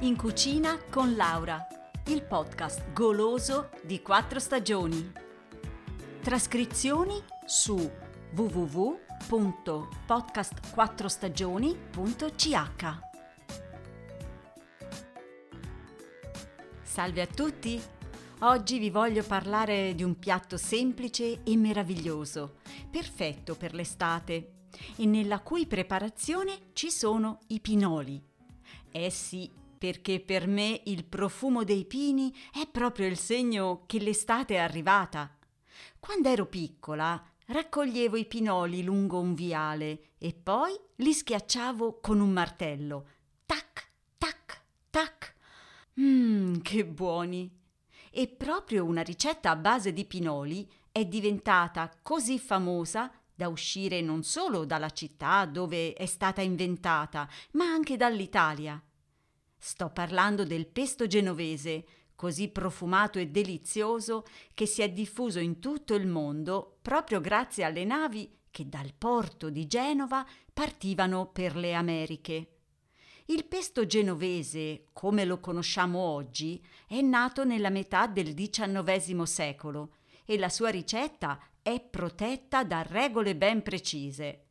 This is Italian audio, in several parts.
In cucina con Laura, il podcast goloso di quattro stagioni. Trascrizioni su www.podcastquattrostagioni.ch. Salve a tutti! Oggi vi voglio parlare di un piatto semplice e meraviglioso, perfetto per l'estate e nella cui preparazione ci sono i pinoli. Eh sì, perché per me il profumo dei pini è proprio il segno che l'estate è arrivata. Quando ero piccola raccoglievo i pinoli lungo un viale e poi li schiacciavo con un martello. Tac, tac, tac. Mmm, che buoni! E proprio una ricetta a base di pinoli è diventata così famosa da uscire non solo dalla città dove è stata inventata, ma anche dall'Italia. Sto parlando del pesto genovese, così profumato e delizioso che si è diffuso in tutto il mondo proprio grazie alle navi che dal porto di Genova partivano per le Americhe. Il pesto genovese, come lo conosciamo oggi, è nato nella metà del XIX secolo e la sua ricetta è protetta da regole ben precise.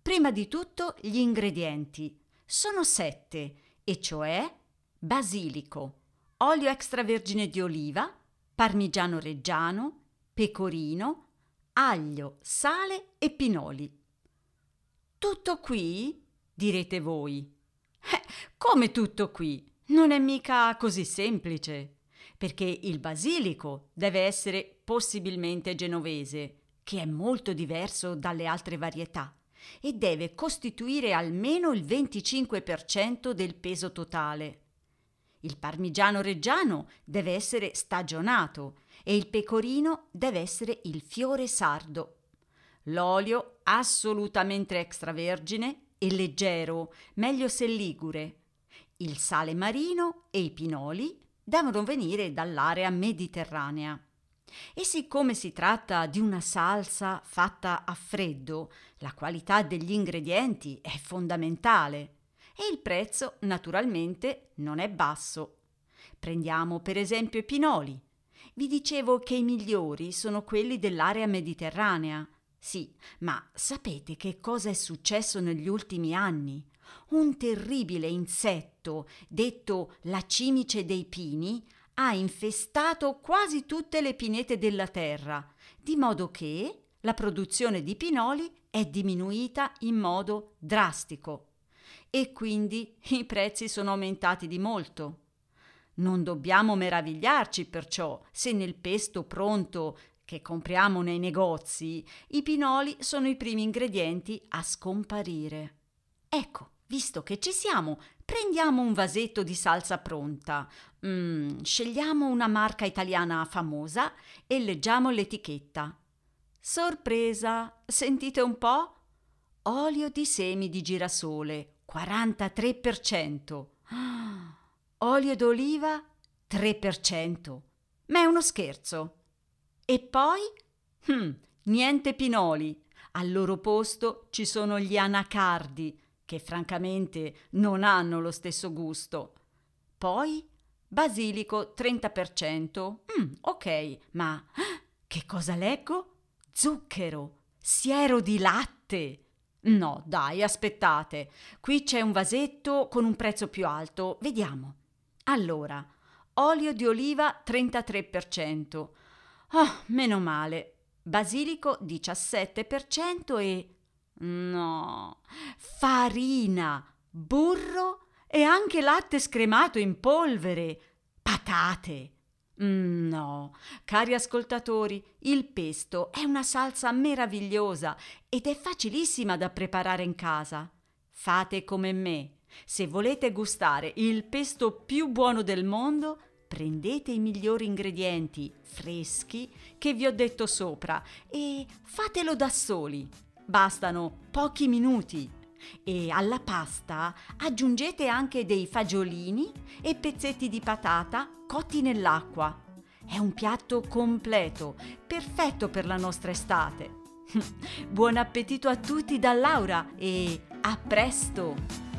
Prima di tutto gli ingredienti. Sono sette, e cioè basilico, olio extravergine di oliva, parmigiano reggiano, pecorino, aglio, sale e pinoli. Tutto qui? direte voi. Eh, come tutto qui? Non è mica così semplice perché il basilico deve essere possibilmente genovese, che è molto diverso dalle altre varietà, e deve costituire almeno il 25% del peso totale. Il parmigiano reggiano deve essere stagionato e il pecorino deve essere il fiore sardo. L'olio assolutamente extravergine e leggero, meglio se ligure. Il sale marino e i pinoli devono venire dall'area mediterranea. E siccome si tratta di una salsa fatta a freddo, la qualità degli ingredienti è fondamentale e il prezzo naturalmente non è basso. Prendiamo per esempio i pinoli. Vi dicevo che i migliori sono quelli dell'area mediterranea. Sì, ma sapete che cosa è successo negli ultimi anni? un terribile insetto, detto la cimice dei pini, ha infestato quasi tutte le pinete della terra, di modo che la produzione di pinoli è diminuita in modo drastico e quindi i prezzi sono aumentati di molto. Non dobbiamo meravigliarci perciò se nel pesto pronto che compriamo nei negozi i pinoli sono i primi ingredienti a scomparire. Ecco, Visto che ci siamo, prendiamo un vasetto di salsa pronta, mm, scegliamo una marca italiana famosa e leggiamo l'etichetta. Sorpresa! Sentite un po'? Olio di semi di girasole, 43%. olio d'oliva, 3%. Ma è uno scherzo. E poi? Hm, niente pinoli. Al loro posto ci sono gli anacardi, che francamente non hanno lo stesso gusto. Poi basilico 30%. Mm, ok, ma che cosa leggo? Zucchero, siero di latte. No, dai, aspettate. Qui c'è un vasetto con un prezzo più alto. Vediamo. Allora, olio di oliva 33%. Oh, ah, meno male. Basilico 17% e No, farina, burro e anche latte scremato in polvere, patate. No, cari ascoltatori, il pesto è una salsa meravigliosa ed è facilissima da preparare in casa. Fate come me. Se volete gustare il pesto più buono del mondo, prendete i migliori ingredienti freschi che vi ho detto sopra e fatelo da soli. Bastano pochi minuti e alla pasta aggiungete anche dei fagiolini e pezzetti di patata cotti nell'acqua. È un piatto completo, perfetto per la nostra estate. Buon appetito a tutti da Laura e a presto!